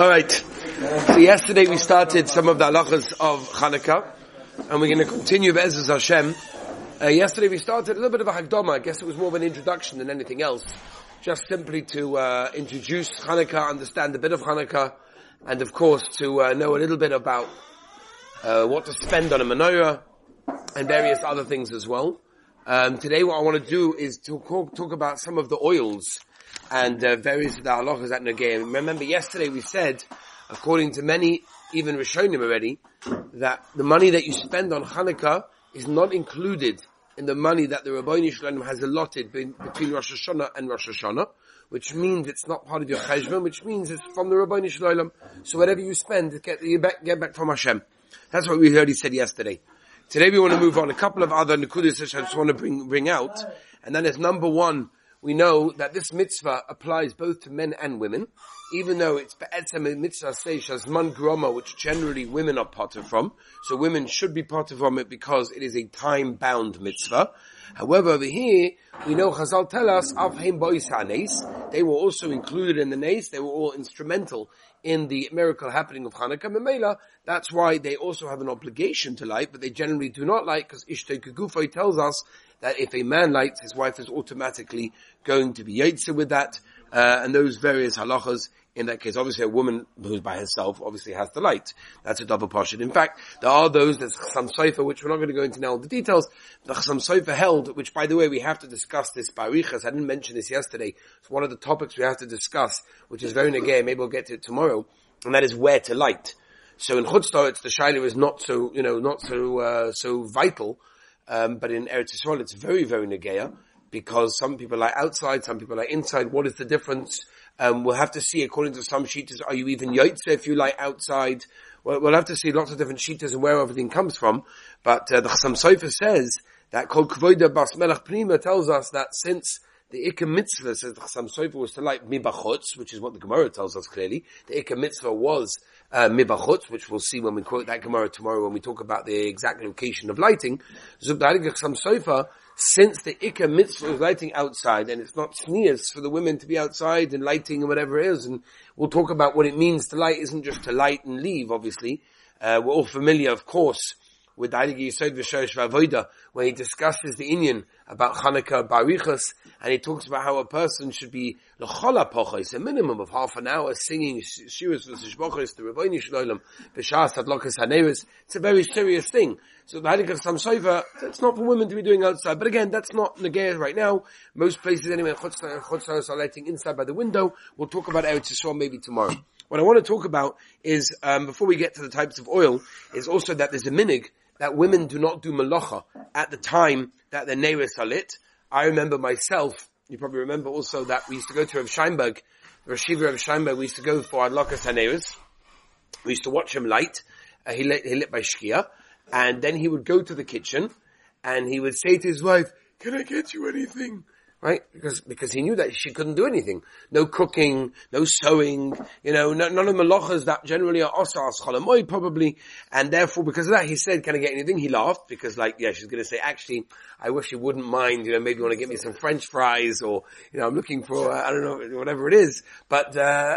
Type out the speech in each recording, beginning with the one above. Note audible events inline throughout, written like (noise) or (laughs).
All right. So yesterday we started some of the halachas of Hanukkah, and we're going to continue Be'ezus Hashem. Uh, yesterday we started a little bit of a Hagdama. I guess it was more of an introduction than anything else. Just simply to uh, introduce Hanukkah, understand a bit of Hanukkah, and of course to uh, know a little bit about uh, what to spend on a menorah, and various other things as well. Um, today what I want to do is to talk about some of the oils and uh, various of the halachas at Nagayim. Remember yesterday we said, according to many, even Rishonim already, that the money that you spend on Hanukkah is not included in the money that the Rabbi Shalom has allotted between Rosh Hashanah and Rosh Hashanah, which means it's not part of your cheshbon, which means it's from the Rabbi Shalom. So whatever you spend, get, you back, get back from Hashem. That's what we already said yesterday. Today we want to move on a couple of other nekudas which I just want to bring, bring out, and then as number one, we know that this mitzvah applies both to men and women, even though it's be'etzem mitzvah seish as man groma, which generally women are of from. So women should be part of from it because it is a time-bound mitzvah. However, over here, we know Chazal tell us, Avheim bois they were also included in the nace, they were all instrumental in the miracle happening of Hanukkah. Memela, that's why they also have an obligation to light, but they generally do not light because Ishtay Kugufay tells us that if a man lights, his wife is automatically going to be yaitza with that, uh, and those various halachas. In that case, obviously a woman who's by herself obviously has the light. That's a double portion. In fact, there are those, there's Chassam Sofer, which we're not going to go into now all the details, the Chassam Sofer held, which by the way, we have to discuss this barichas. I didn't mention this yesterday. It's one of the topics we have to discuss, which is very negay. Maybe we'll get to it tomorrow. And that is where to light. So in Chutzlar, it's the Shiloh is not so, you know, not so, uh, so vital. Um, but in Eretz Yisrael, it's very, very negeya because some people like outside, some people like inside. What is the difference? Um, we'll have to see according to some sheeters, are you even yotze if you like outside? Well, we'll have to see lots of different sheeters and where everything comes from. But uh, the Chassam Sofer says that Kol Kvoida Bas Melech Pnima tells us that since the Ikka Mitzvah, says the Chassam Sofer, was to light Mibachutz, which is what the Gemara tells us clearly. The Ikka Mitzvah was uh, Mibachutz, which we'll see when we quote that Gemara tomorrow when we talk about the exact location of lighting. Zubdarik Chassam Sofer since the Ikka mitzvah is lighting outside, and it's not sneers for the women to be outside and lighting and whatever it is, and we'll talk about what it means to light isn't just to light and leave, obviously. Uh, we're all familiar, of course, with Heilige Yisod V'Shosh V'Avoida, when he discusses the Indian about Hanukkah Barichas, and he talks about how a person should be l'chola pochos, a minimum of half an hour singing shiras v'sishbochos to Rebbeinu Shalom, b'shas adlokas haneris. It's a very serious thing. So the Sam Soiva, it's not for women to be doing outside. But again, that's not Negea right now. Most places anyway, Chutzlaros are lighting inside by the window. We'll talk about Eretz Yisrael maybe tomorrow. What I want to talk about is, um, before we get to the types of oil, is also that there's a minig that women do not do malacha at the time that the neiris are lit. I remember myself, you probably remember also that we used to go to Rav Scheinberg, the Rashiva Rav Scheinberg, we used to go for Adlakas HaNeiris. We used to watch him light. Uh, he lit, he lit by Shkia. And then he would go to the kitchen and he would say to his wife, can I get you anything? Right? Because because he knew that she couldn't do anything. No cooking, no sewing, you know, none of the malachas that generally are osas cholamoy probably, and therefore because of that he said, "Can I get anything?" He laughed because like, yeah, she's going to say, "Actually, I wish you wouldn't mind, you know, maybe you want to get me some French fries or you know, I'm looking for uh, I don't know whatever it is." But uh,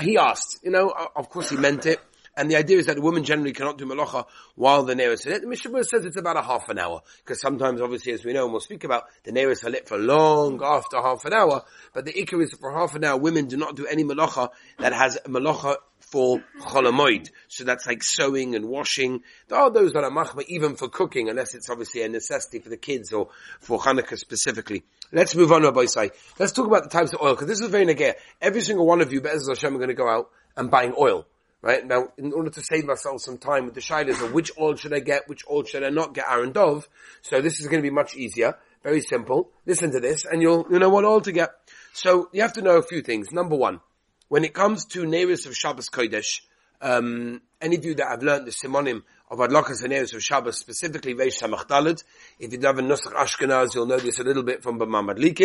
he asked, you know, of course he meant it. And the idea is that a woman generally cannot do malacha while the neris is lit. The Mishnah says it's about a half an hour. Because sometimes, obviously, as we know, and we'll speak about, the neris are lit for long after half an hour. But the ikar is that for half an hour, women do not do any malacha that has malacha for cholamoid. So that's like sewing and washing. There are those that are machma even for cooking, unless it's obviously a necessity for the kids or for Hanukkah specifically. Let's move on, Rabbi Say. Let's talk about the types of oil, because this is very negay. Every single one of you, Be'ez Hashem, are going to go out and buying oil. Right? Now, in order to save ourselves some time with the shilas of which oil should I get, which oil should I not get, Aaron Dove. So this is going to be much easier. Very simple. Listen to this and you'll, you know what oil to get. So you have to know a few things. Number one, when it comes to Neris of Shabbos Kodesh, um, any of you that have learned the simonim of Adlakas and of Shabbos, specifically Veish Samach Dalet. If you daven Nusach Ashkenaz, you'll know this a little bit from Bamamad. If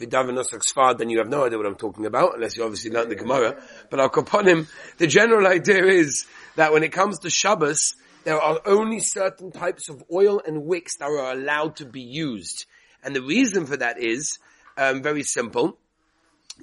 you daven Nusach Sfad, then you have no idea what I'm talking about, unless you obviously learned the Gemara. But I'll upon him, the general idea is that when it comes to Shabbos, there are only certain types of oil and wicks that are allowed to be used. And the reason for that is, um, very simple.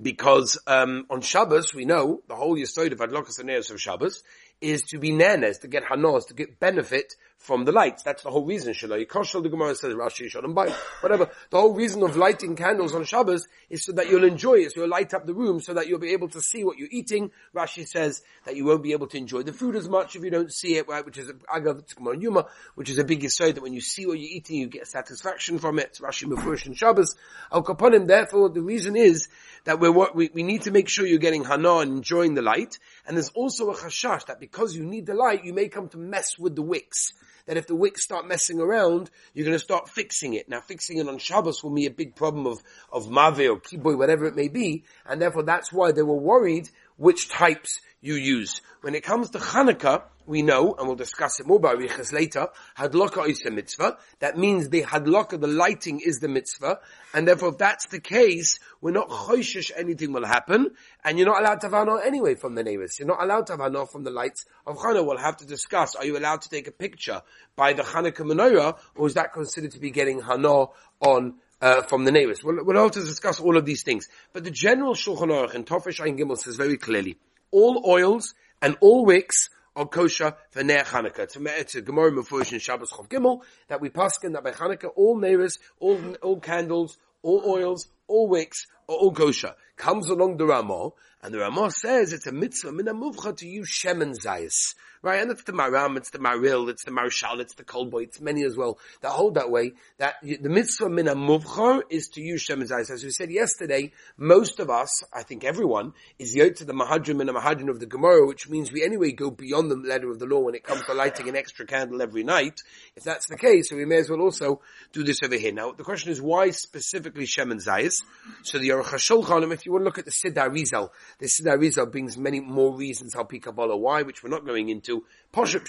because um, on Shabbos we know the whole Yisod of Adlokas and of Shabbos is to be nanas, to get hanos, to get benefit from the lights. That's the whole reason. Shalai the Gemara says Rashi Shalom whatever. The whole reason of lighting candles on Shabbos is so that you'll enjoy it, so you'll light up the room, so that you'll be able to see what you're eating. Rashi says that you won't be able to enjoy the food as much if you don't see it, right? Which is agav Yuma, which is a big yisoid that when you see what you're eating, you get satisfaction from it. Rashi Mefurish and Shabbos. Al Kaponim. Therefore, the reason is that we're, we we need to make sure you're getting hana and enjoying the light. And there's also a chashash that because you need the light, you may come to mess with the wicks that if the wicks start messing around, you're going to start fixing it. Now, fixing it on Shabbos will be a big problem of, of mave or kiboy, whatever it may be, and therefore that's why they were worried which types you use. When it comes to Hanukkah, we know, and we'll discuss it more by Riches later, Hadloka is a mitzvah. That means the hadlaka, the lighting is the mitzvah. And therefore if that's the case, we're not choishish anything will happen. And you're not allowed to have hanor anyway from the neighbors. You're not allowed to have hanor from the lights of Hanukkah. We'll have to discuss, are you allowed to take a picture by the Hanukkah menorah, or is that considered to be getting Hana on uh, from the neighbors. We'll, we'll have to discuss all of these things. But the general Shulchan Aruch and Tofish Ein Gimel says very clearly, all oils and all wicks are kosher for Ner Chanukah. It's a, Gemara Mefurish in Shabbos Chav Gimel that we paskin that by Chanukah all neighbors, all, all candles, all oils, all wicks are all kosher. Comes along the Ramah, and the Ramah says it's a mitzvah min muvcha to use shemen zayis. Right? And it's the Maram, it's the Maril, it's the Marshal, it's the Kolboy, it's many as well that hold that way, that the mitzvah min muvcha is to use shemen zayis. As we said yesterday, most of us, I think everyone, is yot to the Mahadrim and the Mahadrim of the Gemara, which means we anyway go beyond the letter of the law when it comes to lighting an extra candle every night. If that's the case, so we may as well also do this over here. Now, the question is why specifically shemen zayis? So the Aruch HaShulchan, if you want to look at the Siddur Arizal, the Siddur Arizal brings many more reasons how Kabbalah why, which we're not going into. Poshup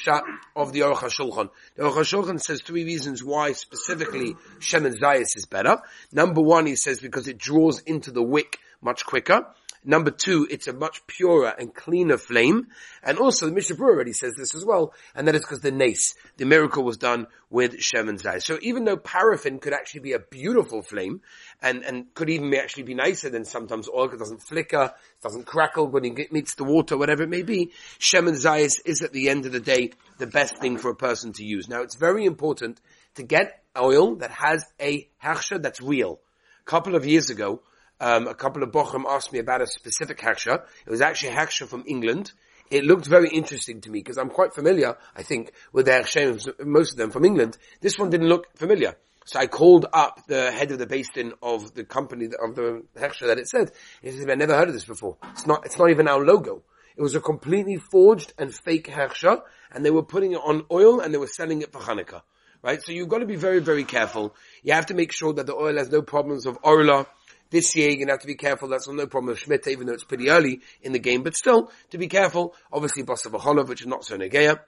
of the Aruch HaShulchan. The Aruch HaShulchan says three reasons why specifically Shemen Zayis is better. Number one, he says because it draws into the wick much quicker. Number two, it's a much purer and cleaner flame. And also the Mishnah Berurah already says this as well, and that is because the nace, the miracle was done with shemen. So even though paraffin could actually be a beautiful flame, and, and could even actually be nicer than sometimes oil, because it doesn't flicker, it doesn't crackle when it meets the water, whatever it may be, Shemen is at the end of the day the best thing for a person to use. Now it's very important to get oil that has a hechsher that's real. A couple of years ago, um, a couple of Bochum asked me about a specific haksha. It was actually a haksha from England. It looked very interesting to me because I'm quite familiar, I think, with the haksha, most of them from England. This one didn't look familiar. So I called up the head of the basin of the company, of the haksha that it said. He said, I've never heard of this before. It's not, it's not even our logo. It was a completely forged and fake haksha, and they were putting it on oil and they were selling it for Hanukkah. Right? So you've got to be very, very careful. You have to make sure that the oil has no problems of orla, this year you're going to have to be careful. That's no problem with Shemitah, even though it's pretty early in the game, but still, to be careful. Obviously, Basar which is not so Negeya.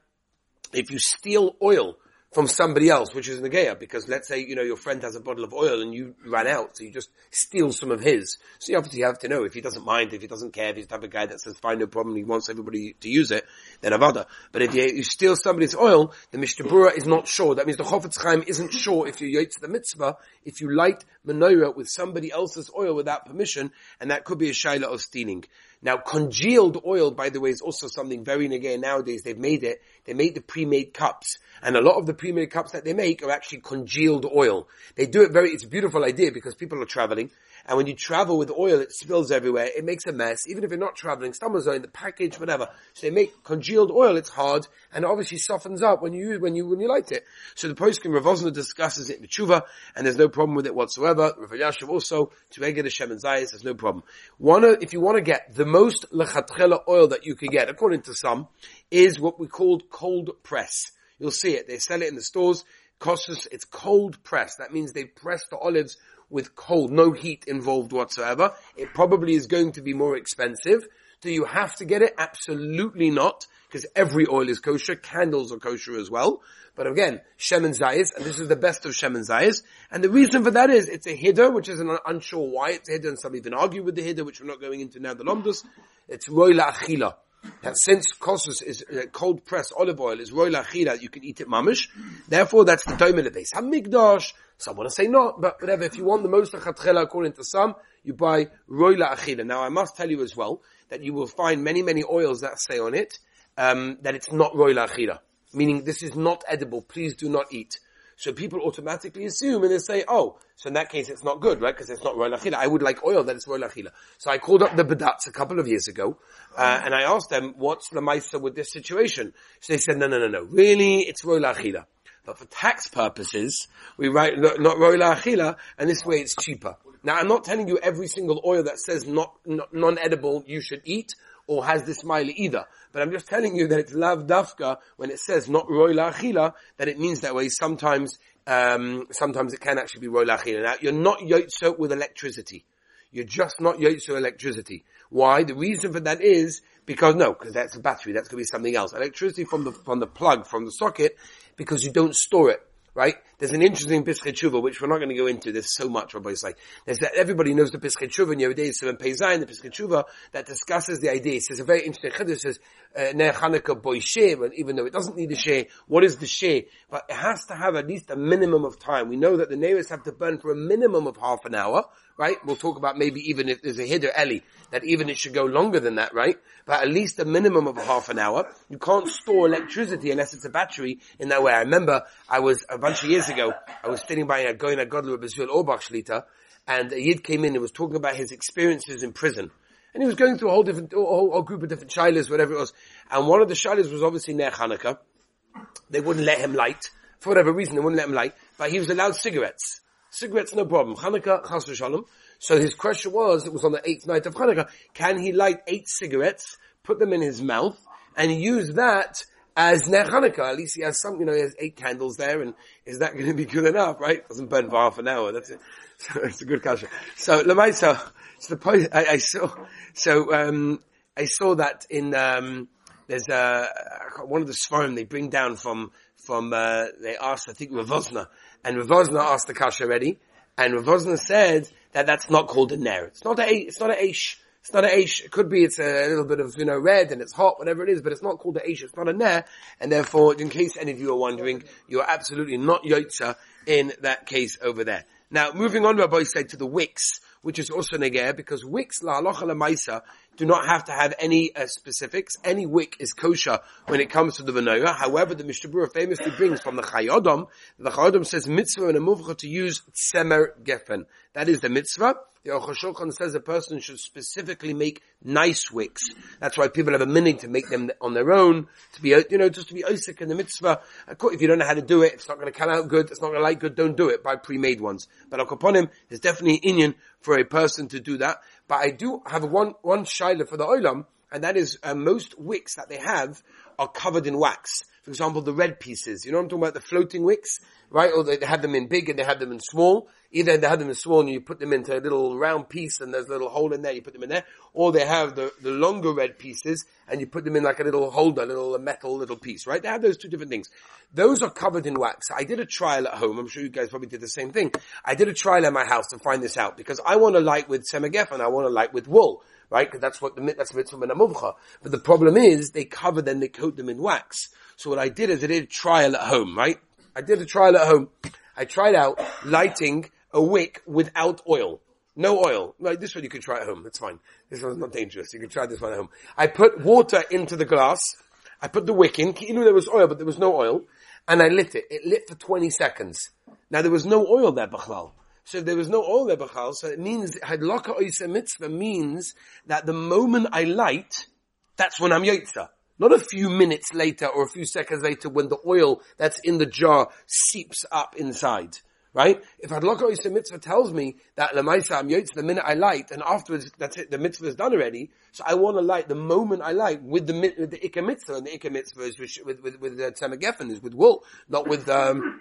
If you steal oil from somebody else, which is Nageya, because let's say, you know, your friend has a bottle of oil and you ran out, so you just steal some of his. So you obviously have to know if he doesn't mind, if he doesn't care, if he's the type of guy that says, fine, no problem, he wants everybody to use it, then Avada. But if you, you steal somebody's oil, the Mishnah Berurah is not sure. That means the Chofetz Chaim isn't sure if you to the mitzvah, if you light menorah with somebody else's oil without permission, and that could be a shaila of stealing. Now, congealed oil, by the way, is also something very negay nowadays. They've made it. They made the pre-made cups. And a lot of the pre-made cups that they make are actually congealed oil. They do it very, it's a beautiful idea because people are traveling and when you travel with oil, it spills everywhere. It makes a mess. Even if you're not traveling, someone's in the package, whatever. So they make congealed oil. It's hard and obviously softens up when you when you when you light it. So the poskim Rav Wosner discusses it with tshuva, and there's no problem with it whatsoever. Rav Yashav also to Eged Hashem and Zayis, there's no problem. Wanna if you want to get the most lechatchela oil that you can get, according to some, is what we call cold press. You'll see it. They sell it in the stores. Costs it's cold press. That means they press the olives with cold, no heat involved whatsoever. It probably is going to be more expensive. Do you have to get it? Absolutely not, because every oil is kosher. Candles are kosher as well. But again, Shemen Zayis, and this is the best of Shemen Zayis. And the reason for that is, it's a hiddur, which is an unsure why it's a hiddur, and some even argue with the hiddur, which we're not going into now, the Lomdus. It's Roila Achila. That since kosus is uh, cold pressed olive oil is roila achila, you can eat it mamish. Therefore, that's the time of the base. Hamigdash, some want to say not, but whatever. If you want the most achatchela according to some, you buy roila achila. Now I must tell you as well that you will find many, many oils that say on it, um, that it's not roila achila. Meaning this is not edible, please do not eat. So people automatically assume and they say, oh, so in that case it's not good, right? Because it's not royal achila. I would like oil that is royal achila. So I called up the Badats a couple of years ago, uh, and I asked them, what's the Maisa with this situation? So they said, no, no, no, no. Really, it's royal achila. But for tax purposes, we write not royal achila, and this way it's cheaper. Now I'm not telling you every single oil that says not, not non-edible you should eat, or has this mile either. But I'm just telling you that it's lav dafka when it says not roy la'achila, that it means that way. Sometimes, um, sometimes it can actually be roy la'achila. Now, you're not yotzo with electricity. You're just not yotzo electricity. Why? The reason for that is because no, because that's a battery. That's going to be something else. Electricity from the from the plug from the socket because you don't store it right? There's an interesting Pischei Tshuva, which we're not going to go into. There's so much, Rabbi say. There's that everybody knows the Pischei Tshuva in Yehuday Seven Peizayin, the Pischei Tshuva that discusses the idea. It says a very interesting chiddush. Says uh, Ner Chanukah boy share, even though it doesn't need a share. What is the share? But it has to have at least a minimum of time. We know that the neighbors have to burn for a minimum of half an hour, right? We'll talk about maybe even if there's a hidder Eli, that even it should go longer than that, right? But at least a minimum of a half an hour. You can't store electricity unless it's a battery in that way. I remember I was, a bunch of years ago, I was sitting by a going at Godler Bezul Orbach Shlita, and a Yid came in and was talking about his experiences in prison. And he was going through a whole different, a whole, whole group of different shilas, whatever it was. And one of the shilas was obviously Ner Hanukkah. They wouldn't let him light. For whatever reason, they wouldn't let him light. But he was allowed cigarettes. Cigarettes, no problem. Hanukkah, chas shalom. So his question was, it was on the eighth night of Hanukkah, can he light eight cigarettes, put them in his mouth, and use that as Ner Hanukkah? At least he has some, you know, he has eight candles there, and is that going to be good enough, right? Doesn't burn for half an hour, that's it. (laughs) So it's a good kasha. So, Lamaisa, so the I, I saw, so, um, I saw that in, um, there's, uh, one of the Sfarim they bring down from, from, uh, they asked, I think, Rav Wosner, and Rav Wosner asked the kasha already, and Rav Wosner said that that's not called a ner. It's not a, it's not a aish. It's not a aish. It could be it's a little bit of, you know, red and it's hot, whatever it is, but it's not called a aish. It's not a ner. And therefore, in case any of you are wondering, you are absolutely not yotza in that case over there. Now, moving on, Rabbi said to the wicks, which is also neger, because wicks, la halacha do not have to have any uh, specifics. Any wick is kosher when it comes to the Vanoya. However, the Mishnah famously brings from the Chayei Adam, the Chayei Adam says mitzvah and a muvcha to use tzemer gefen. That is the mitzvah. The Aruch says a person should specifically make nice wicks. That's why people have a minute to make them on their own, to be, you know, just to be Isaac in the mitzvah. If you don't know how to do it, it's not going to come out good, it's not going to light good, don't do it, buy pre-made ones. But him, there's definitely an Indian for a person to do that. But I do have one, one shaila for the olam, and that is uh, most wicks that they have are covered in wax. For example, the red pieces. You know I'm talking about? The floating wicks, right? Or they have them in big and they have them in small. Either they have them in you put them into a little round piece and there's a little hole in there, you put them in there. Or they have the, the longer red pieces and you put them in like a little holder, a little metal little piece, right? They have those two different things. Those are covered in wax. I did a trial at home. I'm sure you guys probably did the same thing. I did a trial at my house to find this out because I want to light with semagef and I want to light with wool right? Because that's what the that's mitzvah menamuvcha. But the problem is they cover them, they coat them in wax. So what I did is I did a trial at home, right? I did a trial at home. I tried out lighting a wick without oil. No oil. Like this one you can try at home. It's fine. This one's not dangerous. You can try this one at home. I put water into the glass. I put the wick in. You know there was oil, but there was no oil. And I lit it. It lit for 20 seconds. Now there was no oil there, Bachlal. So there was no oil there, Bachal. So it means, Hadlaka Oisa Mitzvah means that the moment I light, that's when I'm Yotza. Not a few minutes later or a few seconds later when the oil that's in the jar seeps up inside. Right? If Hadlaka Oisa Mitzvah tells me that Lamaisa I'm Yotza the minute I light and afterwards that's it, the mitzvah is done already. So I want to light the moment I light with the, with the Ikka Mitzvah and the Ikka Mitzvah is with, with, with, with the Tzemah is with wool, not with, um,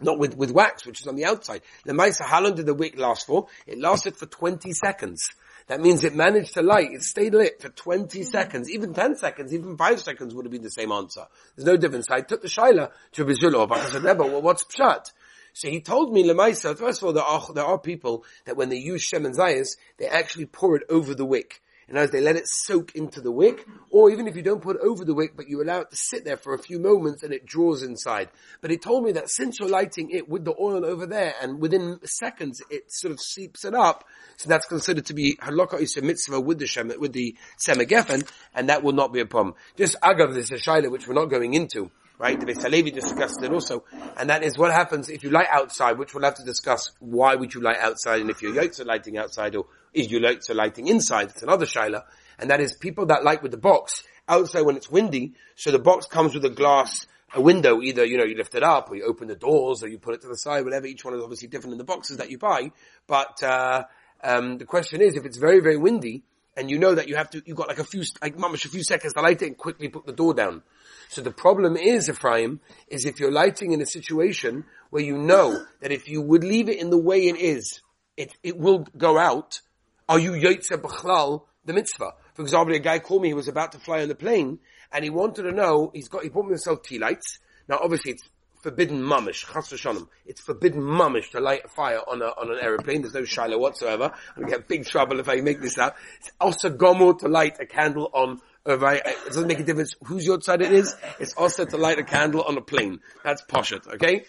not with, with wax, which is on the outside. The Maisa, how long did the wick last for? It lasted for 20 seconds. That means it managed to light, it stayed lit for 20 seconds, even 10 seconds, even 5 seconds would have been the same answer. There's no difference. I took the Shaila to Bizulov. I said, Never well, what's Pshat? So he told me, Lemaisa, first of all, there are, there are people that when they use Shemen Zayis, they actually pour it over the wick. And as they let it soak into the wick, or even if you don't put it over the wick, but you allow it to sit there for a few moments and it draws inside. But he told me that since you're lighting it with the oil over there, and within seconds it sort of seeps it up, so that's considered to be halakha is a mitzvah with the shem, with the semagefen, and that will not be a problem. Just agav, there's a shaila which we're not going into right? The Beis Halevi discussed it also, and that is what happens if you light outside, which we'll have to discuss why would you light outside, and if your you're lighting outside, or is you yotze lighting inside, it's another shaila, and that is people that light with the box outside when it's windy, so the box comes with a glass, a window, either, you know, you lift it up, or you open the doors, or you put it to the side, whatever, each one is obviously different in the boxes that you buy, but, uh, um, the question is, if it's very, very windy, and you know that you have to, you've got like a few, like mamash, a few seconds to light it and quickly put the door down. So the problem is, Ephraim, is if you're lighting in a situation where you know that if you would leave it in the way it is, it, it will go out, are you yotze b'chlal the mitzvah? For example, a guy called me, he was about to fly on the plane, and he wanted to know, he's got, he bought himself tea lights. Now obviously it's forbidden mamish, chas v'shonim. It's forbidden mamish to light a fire on a, on an aeroplane. There's no shiloh whatsoever. I'm gonna get big trouble if I make this up. It's also gomo to light a candle on right, it doesn't make a difference whose your side it is. It's also to light a candle on a plane. That's poshet, okay?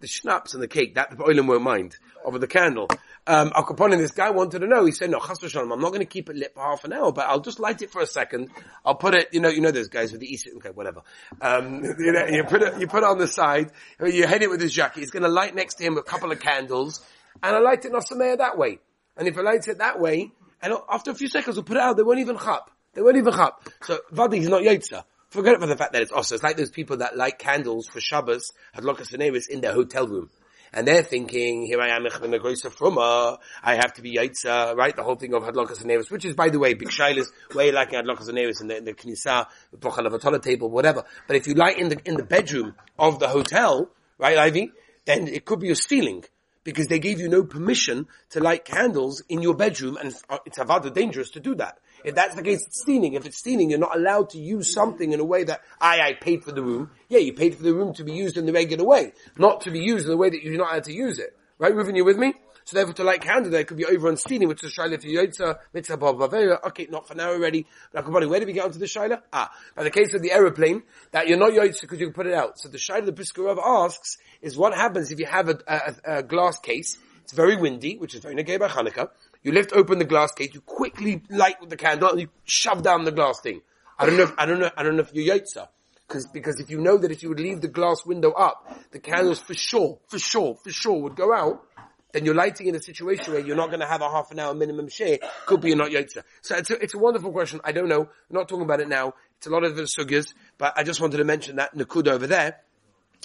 The schnapps and the cake, that the oilim won't mind. Over the candle. Um, Al Kaponim, this guy wanted to know, he said, no, chas v'shalom, I'm not going to keep it lit for half an hour, but I'll just light it for a second. I'll put it, you know, you know those guys with the east, okay, whatever. Um, (laughs) you know, you put it, you put it on the side, you hit it with his jacket, he's going to light next to him a couple of candles, and I light it Nasamea that way. And if I light it that way, and after a few seconds we'll put it out, they won't even chap. They weren't even chap. So Vadi is not Yotza. Forget about the fact that it's also, it's like those people that light candles for Shabbos, Hadlokas Veneris in their hotel room. And they're thinking, here I am, in the Groisa Fruma, I have to be Yaitza, right? The whole thing of Hadlokas Veneris, which is, by the way, Big Shailas, way like Hadlokas Veneris in the, in the Knisa, the table, whatever. But if you light in the, in the bedroom of the hotel, right, Ivy, then it could be a stealing because they gave you no permission to light candles in your bedroom and uh, it's avada dangerous to do that. If that's the case, it's stealing. If it's stealing, you're not allowed to use something in a way that, I, I paid for the room. Yeah, you paid for the room to be used in the regular way, not to be used in the way that you're not allowed to use it. Right, Reuven, you with me? So therefore to light candle it could be over on stealing, which is Shaila for Yotza, Mitzvah Bavavera. Okay, not for now already. But where did we get onto the Shaila? Ah, by the case of the aeroplane, that you're not Yotza because you can put it out. So the Shaila the Briskerov asks is what happens if you have a, a, a glass case, it's very windy, which is very negay by Hanukkah, you lift open the glass gate, you quickly light with the candle, and you shove down the glass thing. I don't know if, I don't know, I don't know if you're Yotza. Cause, because if you know that if you would leave the glass window up, the candles for sure, for sure, for sure would go out, then you're lighting in a situation where you're not going to have a half an hour minimum share. Could be you're not yotza. So it's a, it's a wonderful question. I don't know. I'm not talking about it now. It's a lot of the sugyas, but I just wanted to mention that Nakuda over there.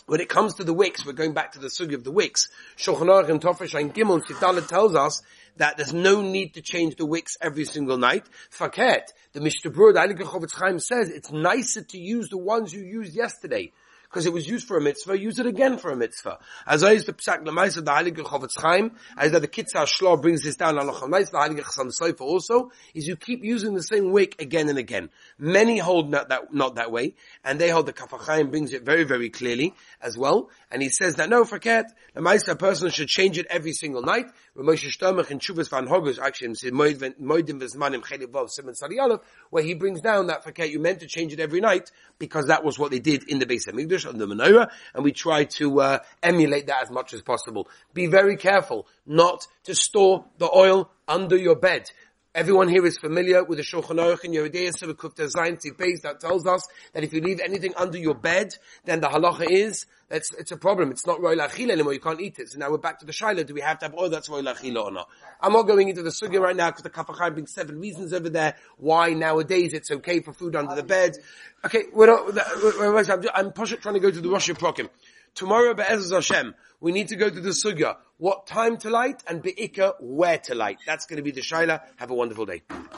When it comes to the wicks, we're going back to the sugi of the wicks. Shulchan Aruch and Tofresh and Gimel Sifdalet tells us that there's no need to change the wicks every single night. Faket, the Mishnah Berurah, the Chaim says it's nicer to use the ones you used yesterday because it was used for a mitzvah, use it again for a mitzvah. As I used the psak lemaisa the Heilige Chofetz Chaim, as that the Kitzah Shlo brings this down on the Heilige Chassam Sofer also, is you keep using the same wick again and again. Many hold not that, not that way, and they hold the Kaf HaChaim brings it very, very clearly as well, and he says that no, forget, the Maisa person should change it every single night. Ramosha Sternbuch in Chuvas Van Hogus, actually, Moedim Vizmanim Chelivav Simon Sadi where he brings down that forget you meant to change it every night, because that was what they did in the Beis HaMikdash on the menorah, and we try to uh, emulate that as much as possible. Be very careful not to store the oil under your bed. Everyone here is familiar with the Shulchan Aruch and Yeridei Kufta Zayin Tzipes that tells us that if you leave anything under your bed, then the halacha is that's it's a problem. It's not roy lachila anymore. You can't eat it. So now we're back to the shaila. Do we have to have oil that's roy lachila or not? I'm not going into the sugya right now because the Kaf HaChaim brings seven reasons over there why nowadays it's okay for food under the bed. Okay, we're not. I'm, trying to go to the Rosh Prokim. Tomorrow, Be'ezaz Hashem, we need to go to the sugya. What time to light and be'ikah, where to light. That's going to be the shaila. Have a wonderful day.